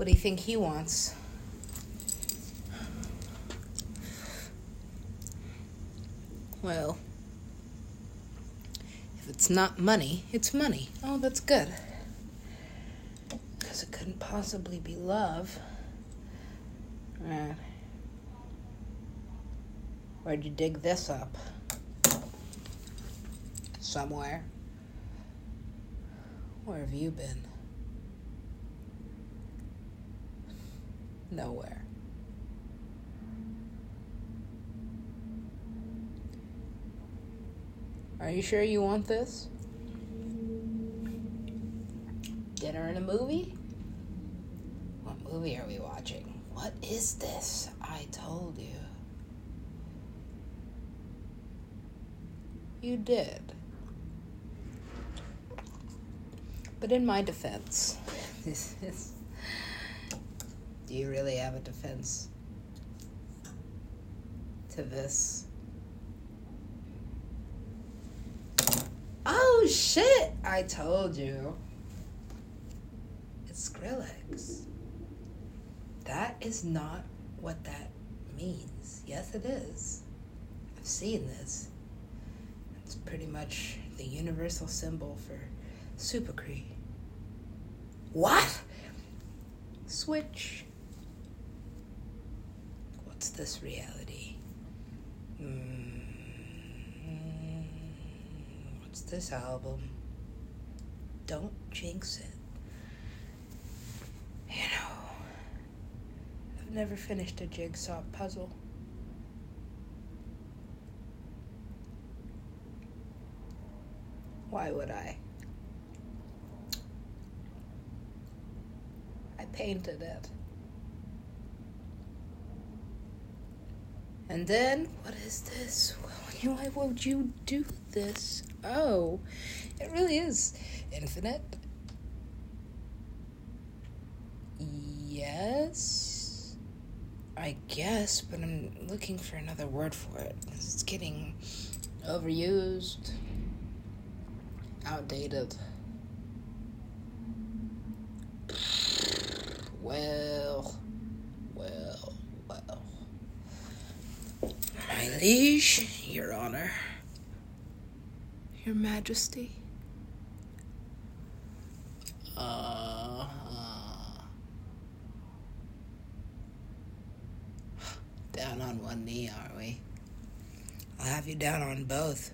What do you think he wants? Well, if it's not money, it's money. Oh, that's good. Because it couldn't possibly be love. Right. Where'd you dig this up? Somewhere. Where have you been? Nowhere. Are you sure you want this? Dinner and a movie? What movie are we watching? What is this? I told you. You did. But in my defense, this is. Do you really have a defense to this? Oh shit! I told you. It's Skrillex. That is not what that means. Yes, it is. I've seen this. It's pretty much the universal symbol for Supacree. What? Switch. This reality? Mm, what's this album? Don't jinx it. You know, I've never finished a jigsaw puzzle. Why would I? I painted it. And then, what is this? Why would you do this? Oh, it really is infinite. Yes, I guess, but I'm looking for another word for it. It's getting overused, outdated. Well, well, well. My liege, your honor, your majesty. Uh, down on one knee, are we? I'll have you down on both.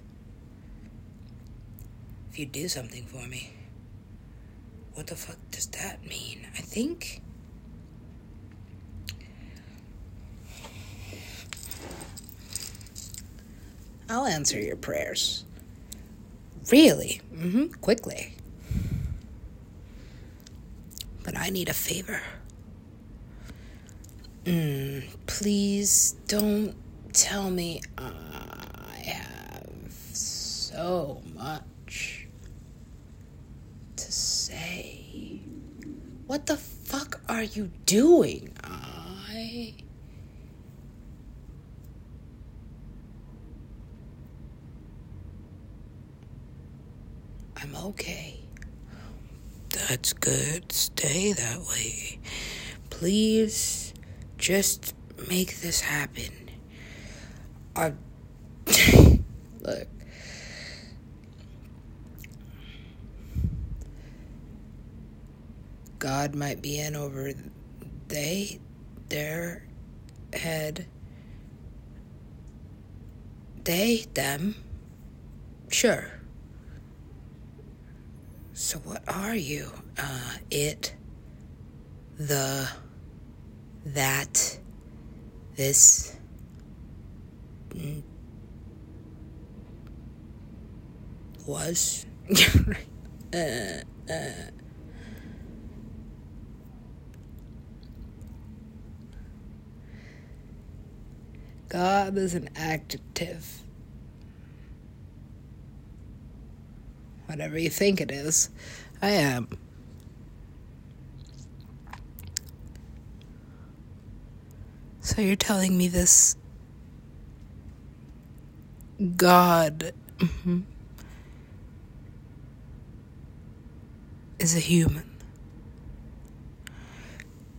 If you do something for me. What the fuck does that mean? I think. I'll answer your prayers. Really? Mm hmm. Quickly. But I need a favor. Mm, please don't tell me I have so much to say. What the fuck are you doing? I. I'm okay. That's good. Stay that way. Please just make this happen. I. Look. God might be in over they, their head. They, them. Sure. So what are you? Uh, it, the, that, this. mm, Was. uh, uh. God is an adjective. Whatever you think it is, I am. So you're telling me this God mhm, is a human?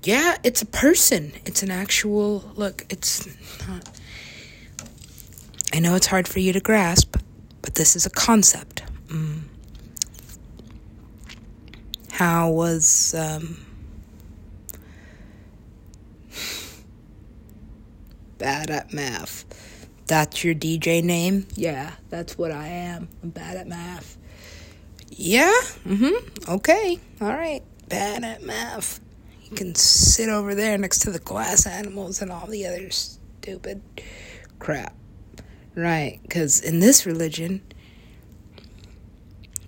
Yeah, it's a person. It's an actual look. It's not. I know it's hard for you to grasp, but this is a concept. Mm. How was um, bad at math? That's your DJ name? Yeah, that's what I am. I'm bad at math. Yeah? Mm hmm. Okay. All right. Bad at math. You can sit over there next to the glass animals and all the other stupid crap. Right, because in this religion,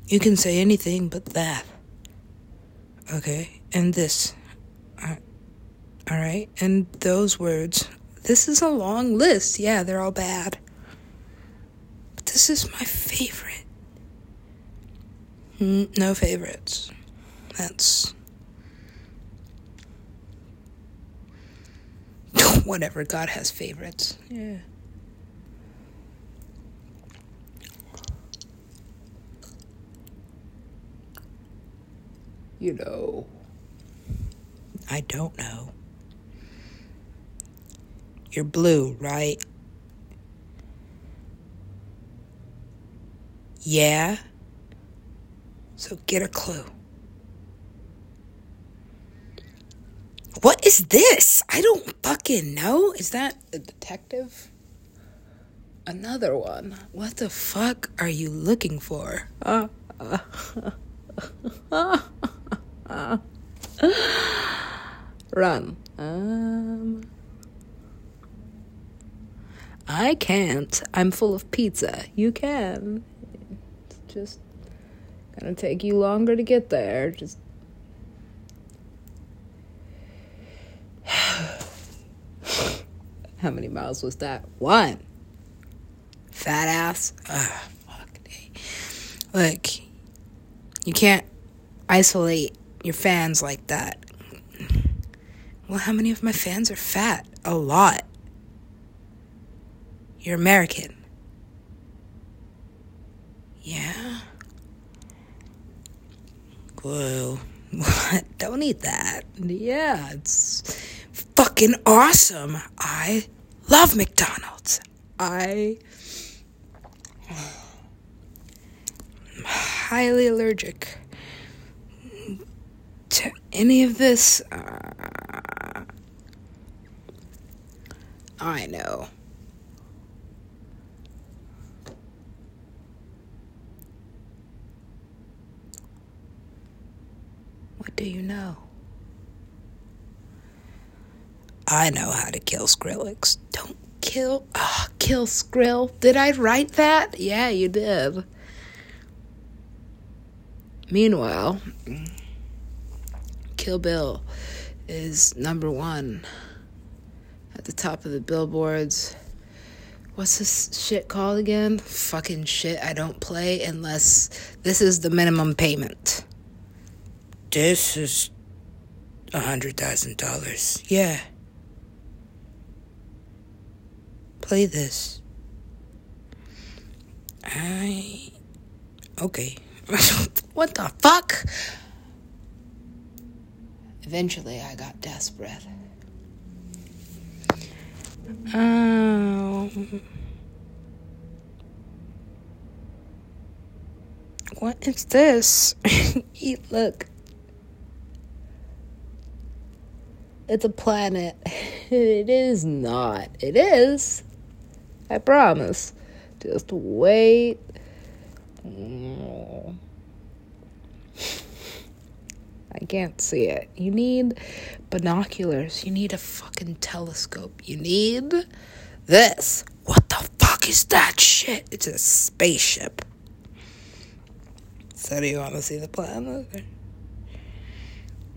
you can say anything but that. Okay, and this. All right, and those words. This is a long list. Yeah, they're all bad. But this is my favorite. Mm, no favorites. That's whatever. God has favorites. Yeah. You know. I don't know. You're blue, right? Yeah? So get a clue. What is this? I don't fucking know. Is that a detective? Another one. What the fuck are you looking for? Uh, uh, Run. Um. I can't. I'm full of pizza. You can. It's just gonna take you longer to get there. Just How many miles was that? One. Fat ass. Ugh, fuck. Look, you can't isolate your fans like that. Well, how many of my fans are fat? A lot. You're American. Yeah. Well, don't eat that. Yeah, it's fucking awesome. I love McDonald's. I am highly allergic any of this. Uh, I know. What do you know? I know how to kill Skrillex. Don't kill. Oh, kill Skrill. Did I write that? Yeah, you did. Meanwhile, Kill Bill is number one at the top of the billboards. What's this shit called again? Fucking shit I don't play unless this is the minimum payment. This is a hundred thousand dollars. Yeah. Play this. I. Okay. what the fuck? Eventually, I got desperate. Um, what is this? Eat, look. It's a planet. It is not. It is. I promise. Just wait. I can't see it. You need binoculars. You need a fucking telescope. You need this. What the fuck is that shit? It's a spaceship. So do you want to see the planet?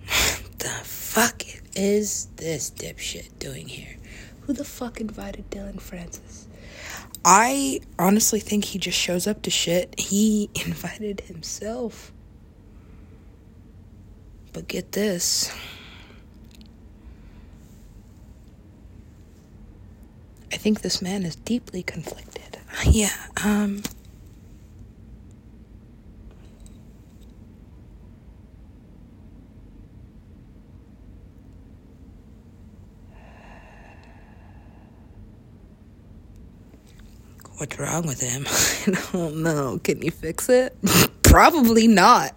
What the fuck is this dipshit doing here? Who the fuck invited Dillon Francis? I honestly think he just shows up to shit. He invited himself. But get this. I think this man is deeply conflicted. Yeah, um. What's wrong with him? I don't know. Can you fix it? Probably not.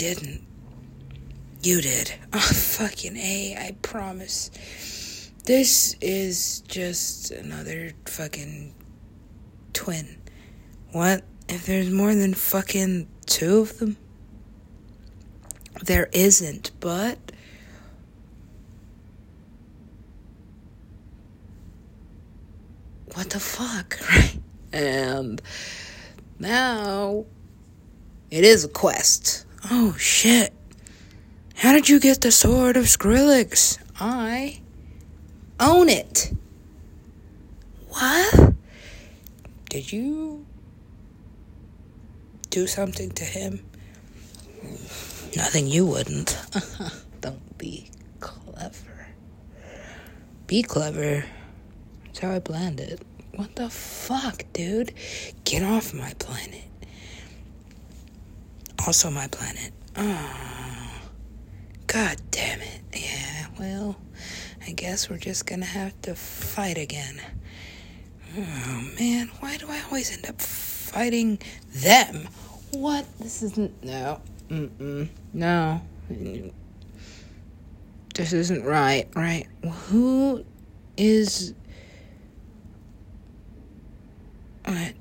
Didn't. You did. Oh, fucking A, I promise. This is just another fucking twin. What? If there's more than fucking two of them? There isn't, but. What the fuck, right? And now it is a quest. Oh shit. How did you get the sword of Skrillex? I own it. What? Did you do something to him? Nothing you wouldn't. Don't be clever. Be clever. That's how I planned it. What the fuck, dude? Get off my planet. Also, my planet. Oh, God damn it. Yeah, well, I guess we're just gonna have to fight again. Oh man, why do I always end up fighting them? What? This isn't. No. Mm-mm. No. This isn't right, right? Who is. What?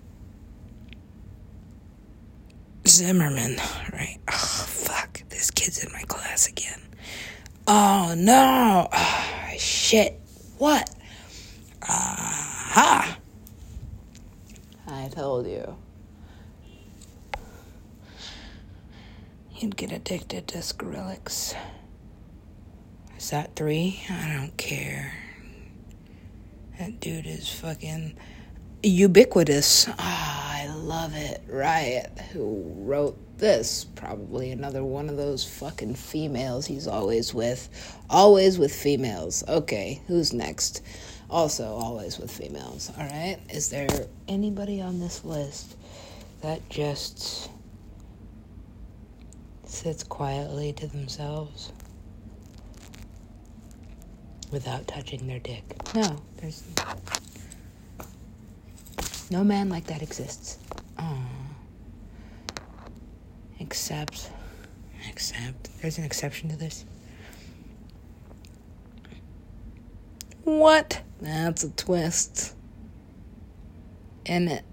Zimmerman, right? Oh, fuck. This kid's in my class again. Oh, no. Oh, shit. What? Aha. I told you. You'd get addicted to Skrillex. Is that three? I don't care. That dude is fucking ubiquitous. Ah, I love it. Riot, who wrote this, probably another one of those fucking females he's always with. Always with females. Okay, who's next? Also, always with females. All right. Is there anybody on this list that just sits quietly to themselves without touching their dick? No, there's no man like that exists. Oh. Except, except, there's an exception to this. What? That's a twist. In it.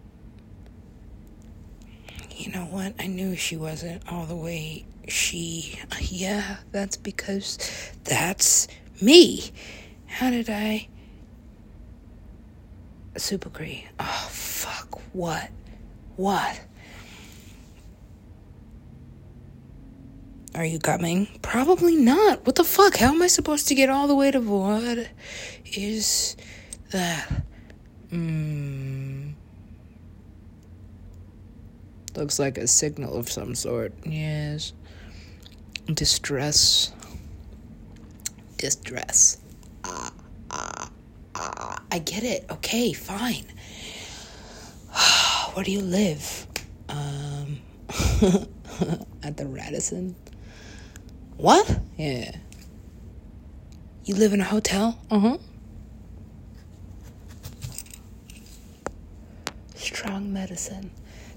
You know what? I knew she wasn't all the way she. Yeah, that's because that's me. How did I. Super Cree. Oh, fuck. What? What? Are you coming? Probably not. What the fuck? How am I supposed to get all the way to what is that? Hmm. Looks like a signal of some sort. Yes. Distress. Distress. I get it. Okay, fine. Where do you live? Um, at the Radisson. What? Yeah. You live in a hotel? Uh huh. Strong medicine.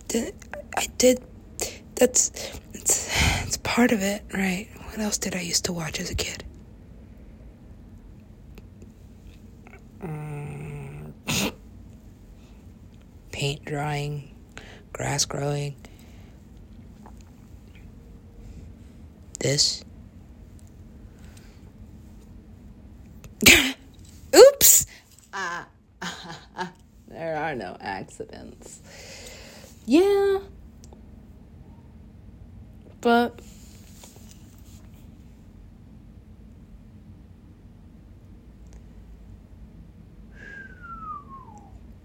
Did I did? That's it's it's part of it, right? What else did I used to watch as a kid? Um, paint drying, grass growing. This. Oops! There are no accidents. Yeah. But.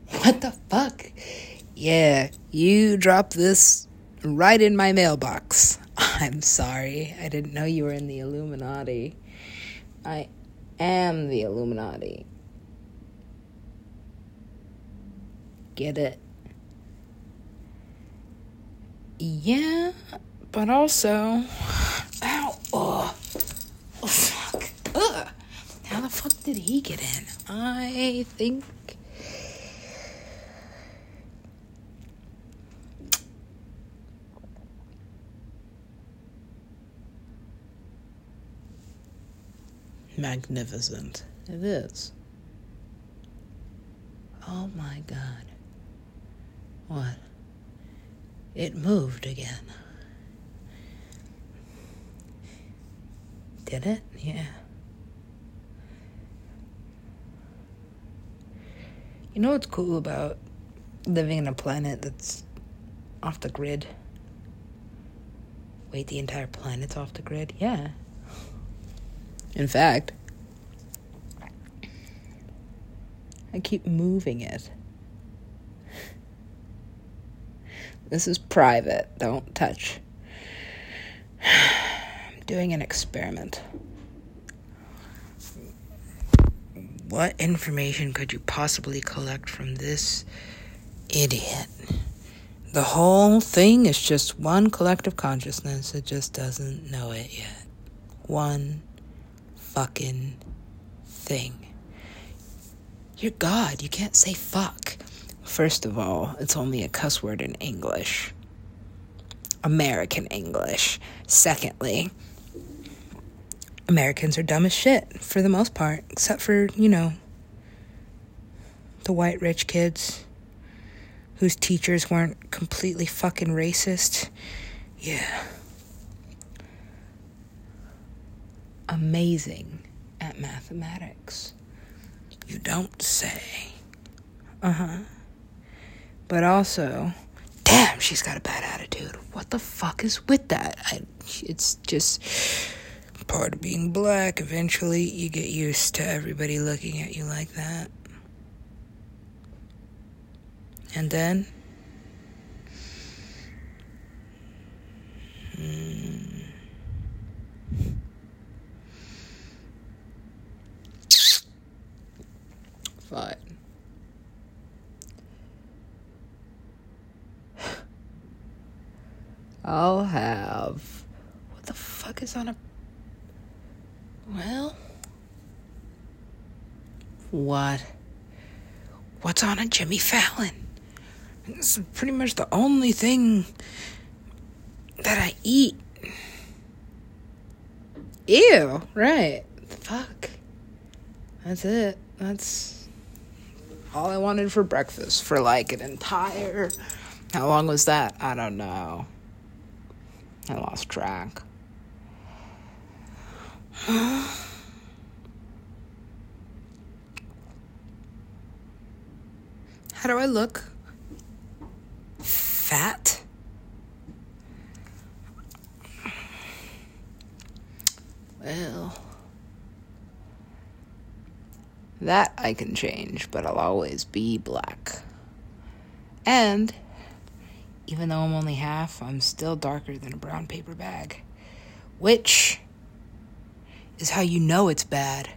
What the fuck? Yeah, you dropped this right in my mailbox. I'm sorry. I didn't know you were in the Illuminati. I am the Illuminati. Get it? Yeah, but also. Ow! Oh, oh fuck. Ugh. How the fuck did he get in? I think. Magnificent. It is. Oh my god. What? It moved again. Did it? Yeah. You know what's cool about living in a planet that's off the grid? Wait, the entire planet's off the grid? Yeah. In fact, I keep moving it. This is private. Don't touch. I'm doing an experiment. What information could you possibly collect from this idiot? The whole thing is just one collective consciousness. It just doesn't know it yet. One fucking thing. You're God. You can't say fuck. First of all, it's only a cuss word in English. American English. Secondly, Americans are dumb as shit for the most part, except for, you know, the white rich kids whose teachers weren't completely fucking racist. Yeah. Amazing at mathematics. You don't say. Uh huh. But also, damn, she's got a bad attitude. What the fuck is with that? I, it's just part of being black. Eventually, you get used to everybody looking at you like that. And then. Hmm. Fine. Have. What the fuck is on a. Well. What? What's on a Jimmy Fallon? This is pretty much the only thing that I eat. Ew, right. Fuck. That's it. That's all I wanted for breakfast for like an entire. How long was that? I don't know. I lost track. How do I look? Fat? Well, that I can change, but I'll always be black. And even though I'm only half, I'm still darker than a brown paper bag. Which is how you know it's bad.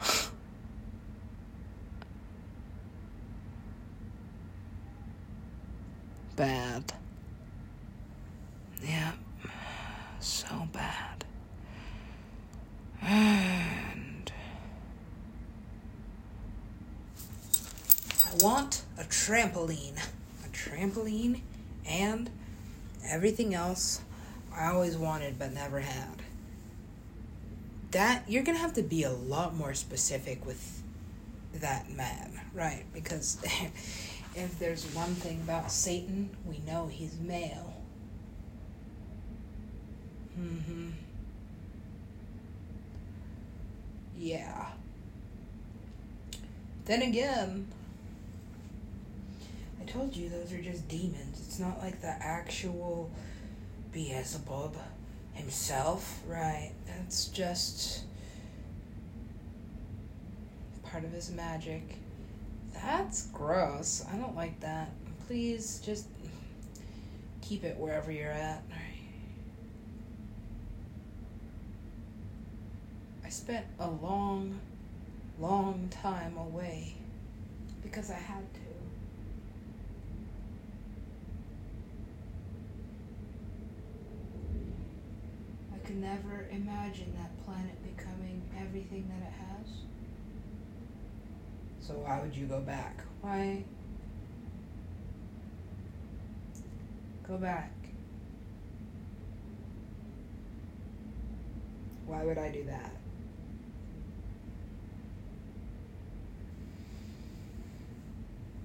bad. Yeah, so bad. And I want a trampoline trampoline, and everything else I always wanted but never had. That you're gonna have to be a lot more specific with that man, right? Because if there's one thing about Satan, we know he's male. Mm-hmm. Yeah. Then again, told you those are just demons. It's not like the actual Beelzebub himself, right? That's just part of his magic. That's gross. I don't like that. Please just keep it wherever you're at. I spent a long, long time away because I had to. Can never imagine that planet becoming everything that it has. So why would you go back? Why go back? Why would I do that?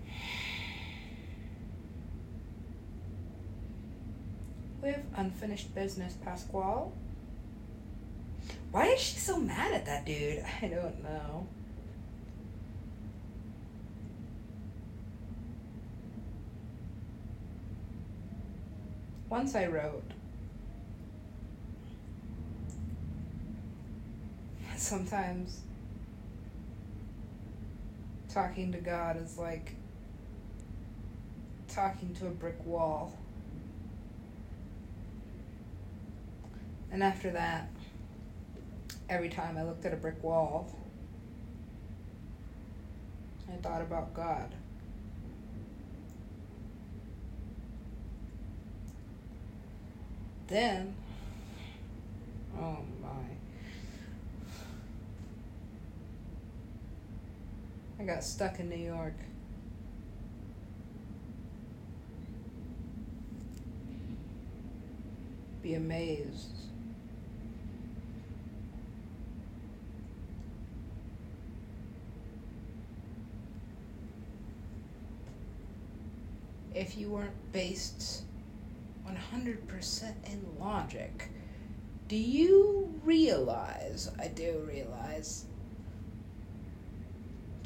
With unfinished business, Pasquale. Why is she so mad at that dude? I don't know. Once I wrote, sometimes talking to God is like talking to a brick wall. And after that, every time I looked at a brick wall, I thought about God. Then, oh my. I got stuck in New York. Be amazed. If you weren't based 100% in logic, do you realize? I do realize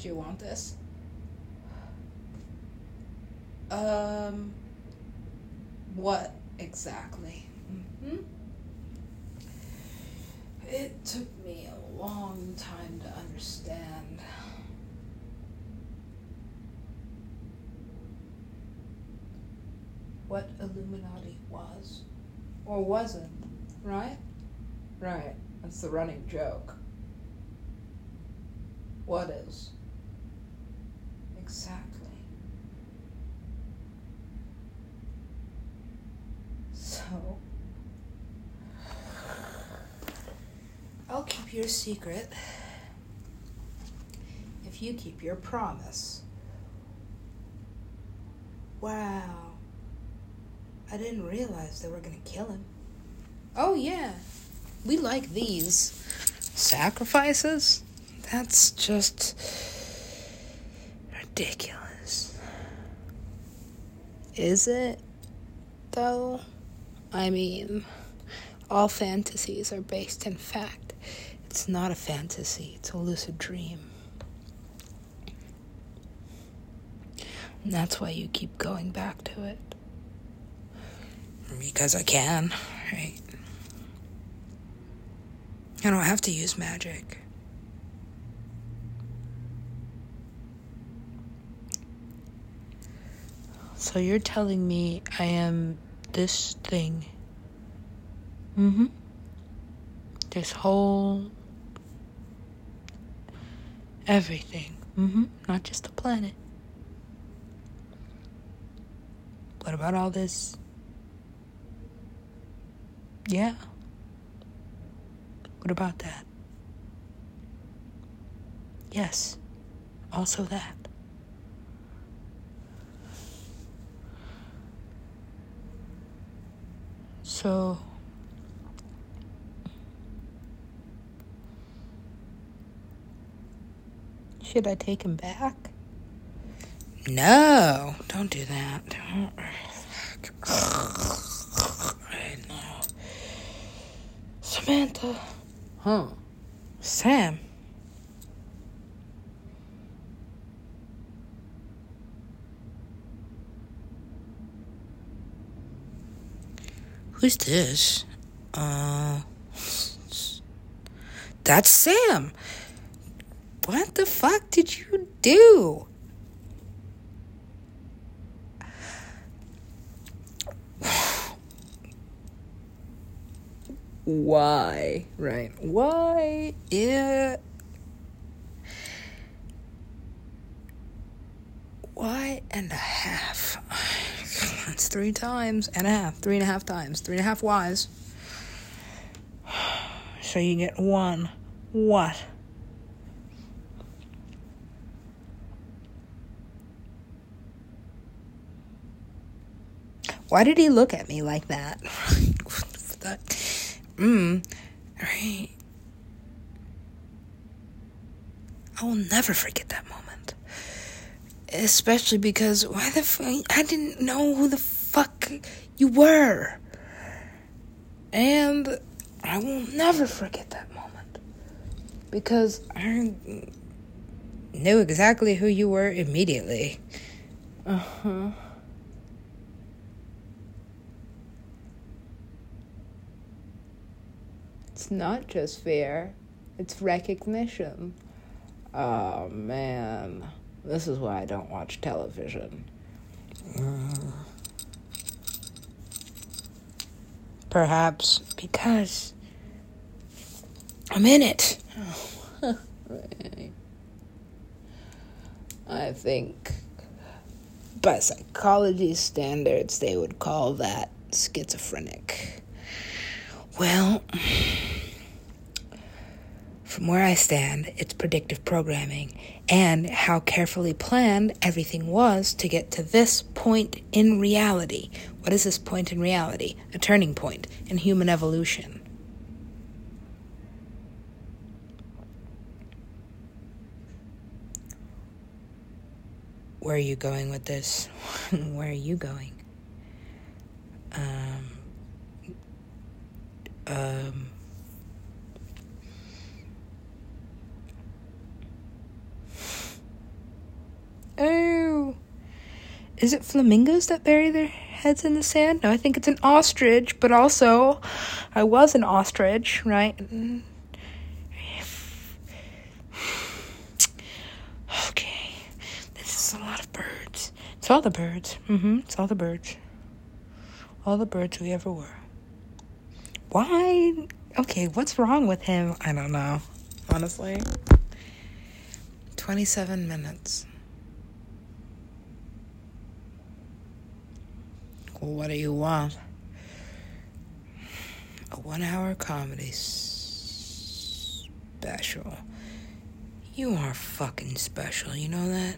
do you want this? Um, what exactly? Mm-hmm. It took me a long time to understand. What Illuminati was. Or wasn't, right? Right. That's the running joke. What is? Exactly. So, I'll keep your secret if you keep your promise. Wow. I didn't realize they were to kill him. Oh, yeah. We like these. Sacrifices? That's just ridiculous. Is it, though? I mean, all fantasies are based in fact. It's not a fantasy, it's a lucid dream. And that's why you keep going back to it. Because I can, right? I don't have to use magic. So you're telling me I am this thing. Mm hmm. This whole. Everything. Mm hmm. Not just the planet. What about all this? Yeah. What about that? Yes. Also that. So should I take him back? No, don't do that. Don't. I know. Samantha. Huh. Sam. Who's this? Uh, that's Sam. What the fuck did you do? Why? Right. Why? Yeah. Why and a half? That's three times and a half. Three and a half times. Three and a half whys. So you get one. What? Why did he look at me like that? Mmm. Right. I will never forget that moment. Especially because why the fuck? I didn't know who the fuck you were. And I will never forget that moment. Because I knew exactly who you were immediately. Uh huh. It's not just fear, it's recognition. Oh man, this is why I don't watch television. Perhaps because I'm in it. I think by psychology standards, they would call that schizophrenic. Well, from where I stand, it's predictive programming and how carefully planned everything was to get to this point in reality. What is this point in reality? A turning point in human evolution. Where are you going with this? Where are you going? Um, um, Oh. Is it flamingos that bury their heads in the sand? No, I think it's an ostrich, but also I was an ostrich, right? Okay. This is a lot of birds. It's all the birds. Mm-hmm. It's all the birds. All the birds we ever were. Why? Okay, what's wrong with him? I don't know. Honestly. 27 minutes. What do you want? A one hour comedy special. You are fucking special, you know that?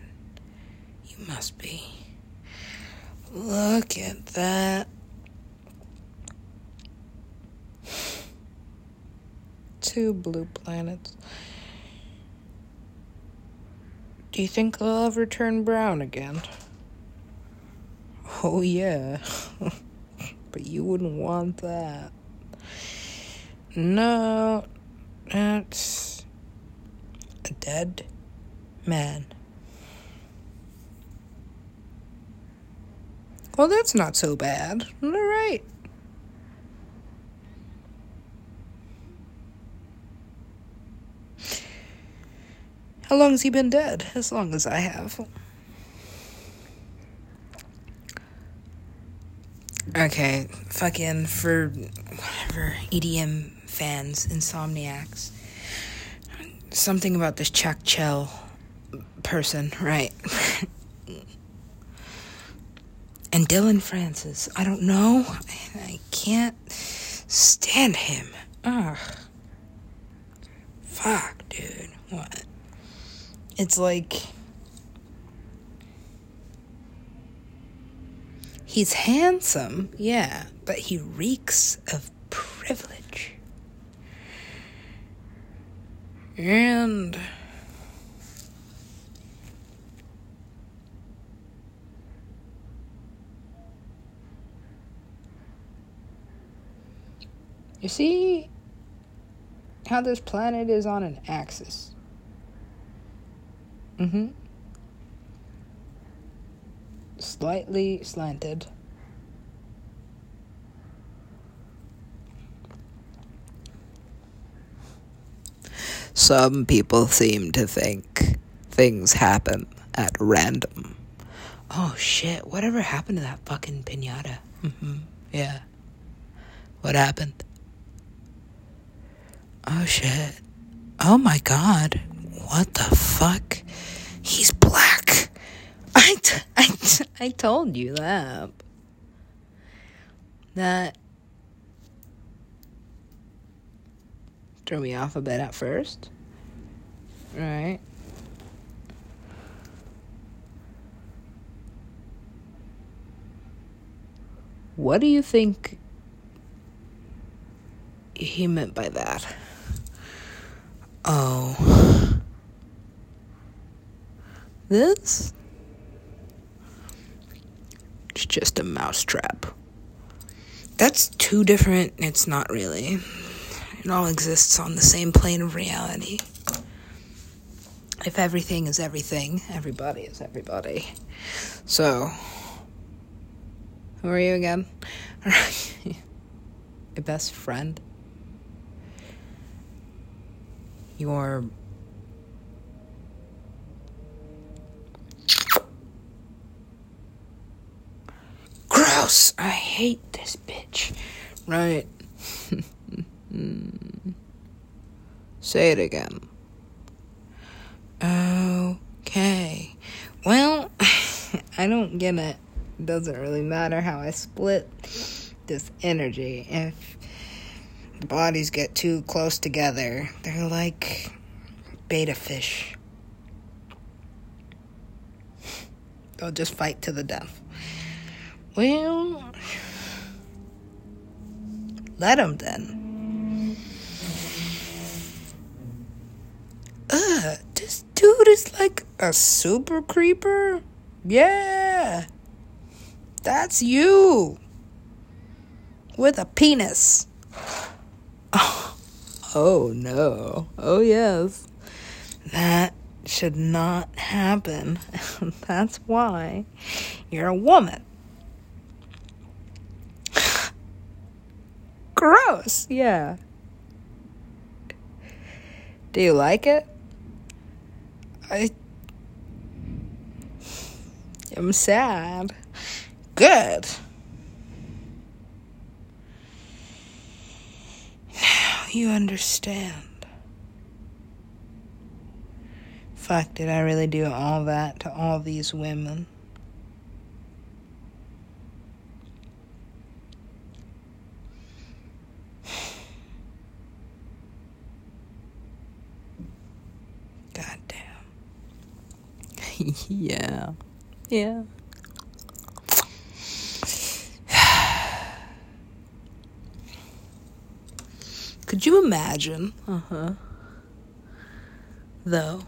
You must be. Look at that. Two blue planets. Do you think they'll ever turn brown again? Oh, yeah. but you wouldn't want that. No, that's a dead man. Well, that's not so bad. All right. How long has he been dead? As long as I have. Okay, fucking for whatever EDM fans, insomniacs. Something about this Chuck Chell person, right? and Dillon Francis. I don't know. I can't stand him. Ugh. Fuck, dude. What? It's like He's handsome, yeah, but he reeks of privilege. And you see how this planet is on an axis. Mm-hmm. Slightly slanted. Some people seem to think things happen at random. Oh shit, whatever happened to that fucking pinata? Mm-hmm. Yeah. What happened? Oh shit. Oh my god. What the fuck? He's black. I, t- I, t- I told you that. That threw me off a bit at first. Right. What do you think he meant by that? Oh. This? It's just a mousetrap. That's too different. It's not really. It all exists on the same plane of reality. If everything is everything, everybody is everybody. So, who are you again? Your best friend? Your gross. I hate this bitch. Right. Say it again. Okay. Well, I don't get it. It doesn't really matter how I split this energy. If the bodies get too close together, they're like betta fish. They'll just fight to the death. Well, let them then. Ugh, this dude is like a super creeper? Yeah. That's you. With a penis. Oh no. Oh yes. That should not happen. That's why you're a woman. Gross. Yeah. Do you like it? I I'm sad. Good. Now you understand. Fuck, did I really do all that to all these women? yeah. Yeah. Could you imagine? Uh huh. Though.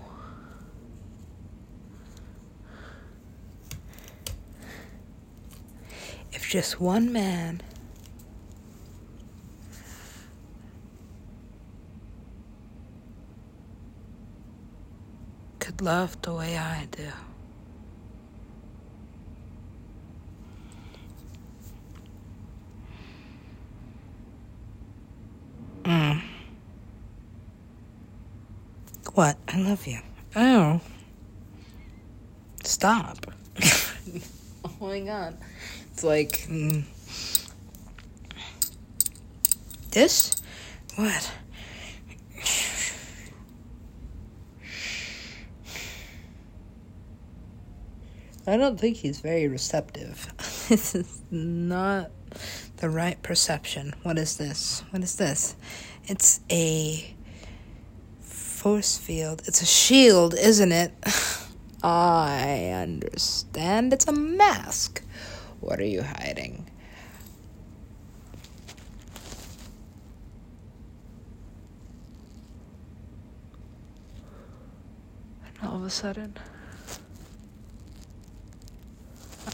If just one man could love the way I do. Mm. What? I love you. Oh. Stop. oh my god. It's like. Mm. This? What? I don't think he's very receptive. this is not the right perception. What is this? What is this? It's a force field. It's a shield, isn't it? I understand. It's a mask. What are you hiding? And all of a sudden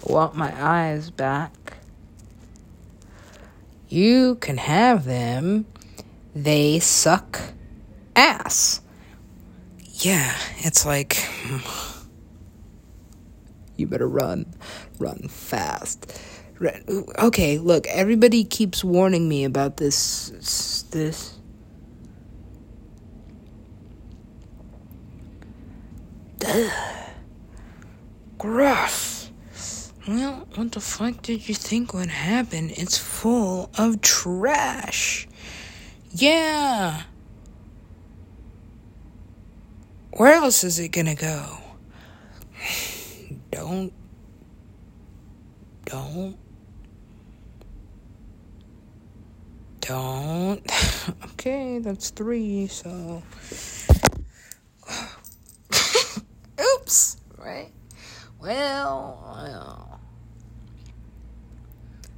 want my eyes back. You can have them. They suck ass. Yeah, it's like. You better run. Run fast. Okay, look, everybody keeps warning me about this. This. Ugh. Gross. Well, what the fuck did you think would happen? It's full of trash. Yeah. Where else is it gonna go? Don't. Don't. don't. okay, that's three, so. Oops! Right? Well, well.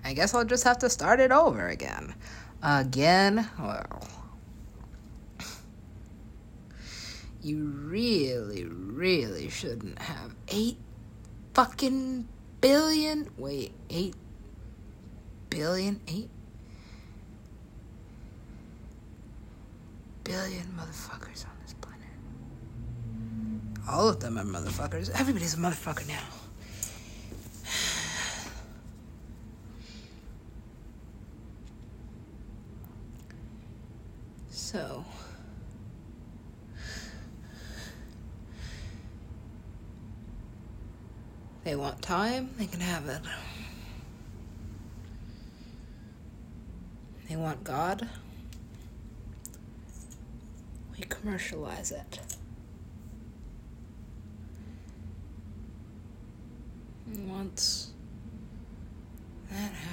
I guess I'll just have to start it over again. Again? Well. You really, really shouldn't have eight fucking billion. Wait, eight billion? Eight billion motherfuckers on this planet. All of them are motherfuckers. Everybody's a motherfucker now. So. They want time, they can have it. They want God, we commercialize it. Once that happens,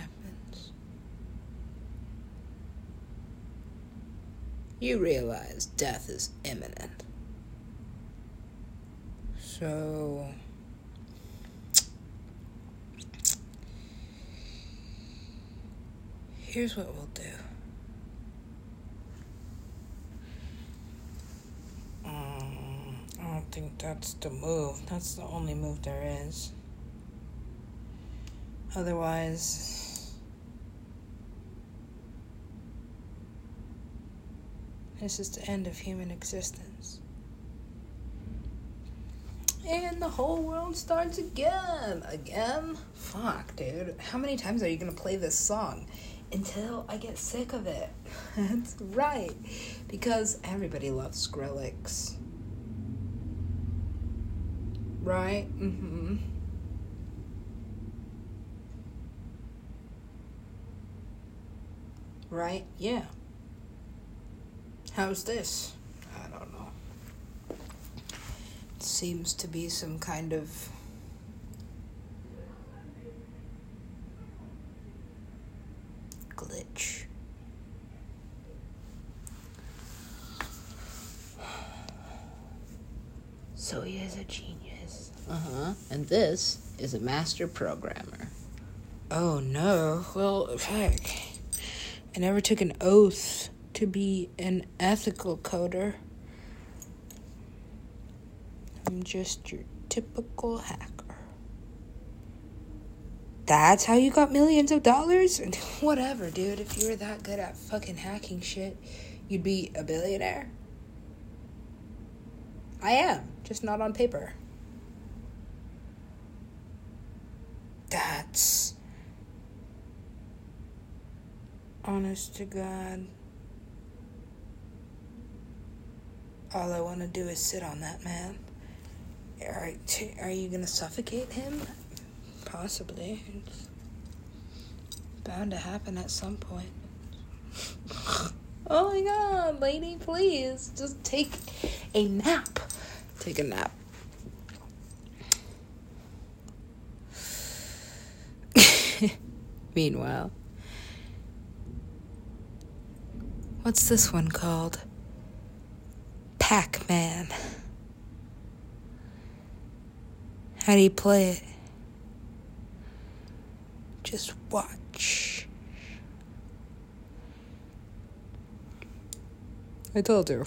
you realize death is imminent. So. Here's what we'll do. Um, I don't think that's the move. That's the only move there is. Otherwise, this is the end of human existence. And the whole world starts again. Again? Fuck, dude. How many times are you gonna play this song? until I get sick of it. That's right. Because everybody loves Skrillex. Right? Mm-hmm. Right? Yeah. How's this? I don't know. It seems to be some kind of glitch. So he is a genius. Uh huh. And this is a master programmer. Oh no. Well, heck. I never took an oath to be an ethical coder. I'm just your typical hacker. That's how you got millions of dollars? Whatever, dude. If you were that good at fucking hacking shit, you'd be a billionaire. I am, just not on paper. That's. Honest to God. All I want to do is sit on that man. Are, are you going to suffocate him? Possibly. It's bound to happen at some point. oh my god, lady, please. Just take a nap. Take a nap. Meanwhile, what's this one called? Pac Man. How do you play it? Just watch. I told you.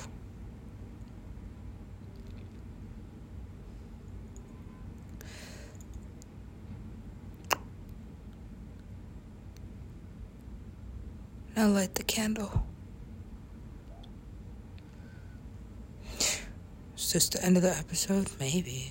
Now light the candle. This the end of the episode? Maybe.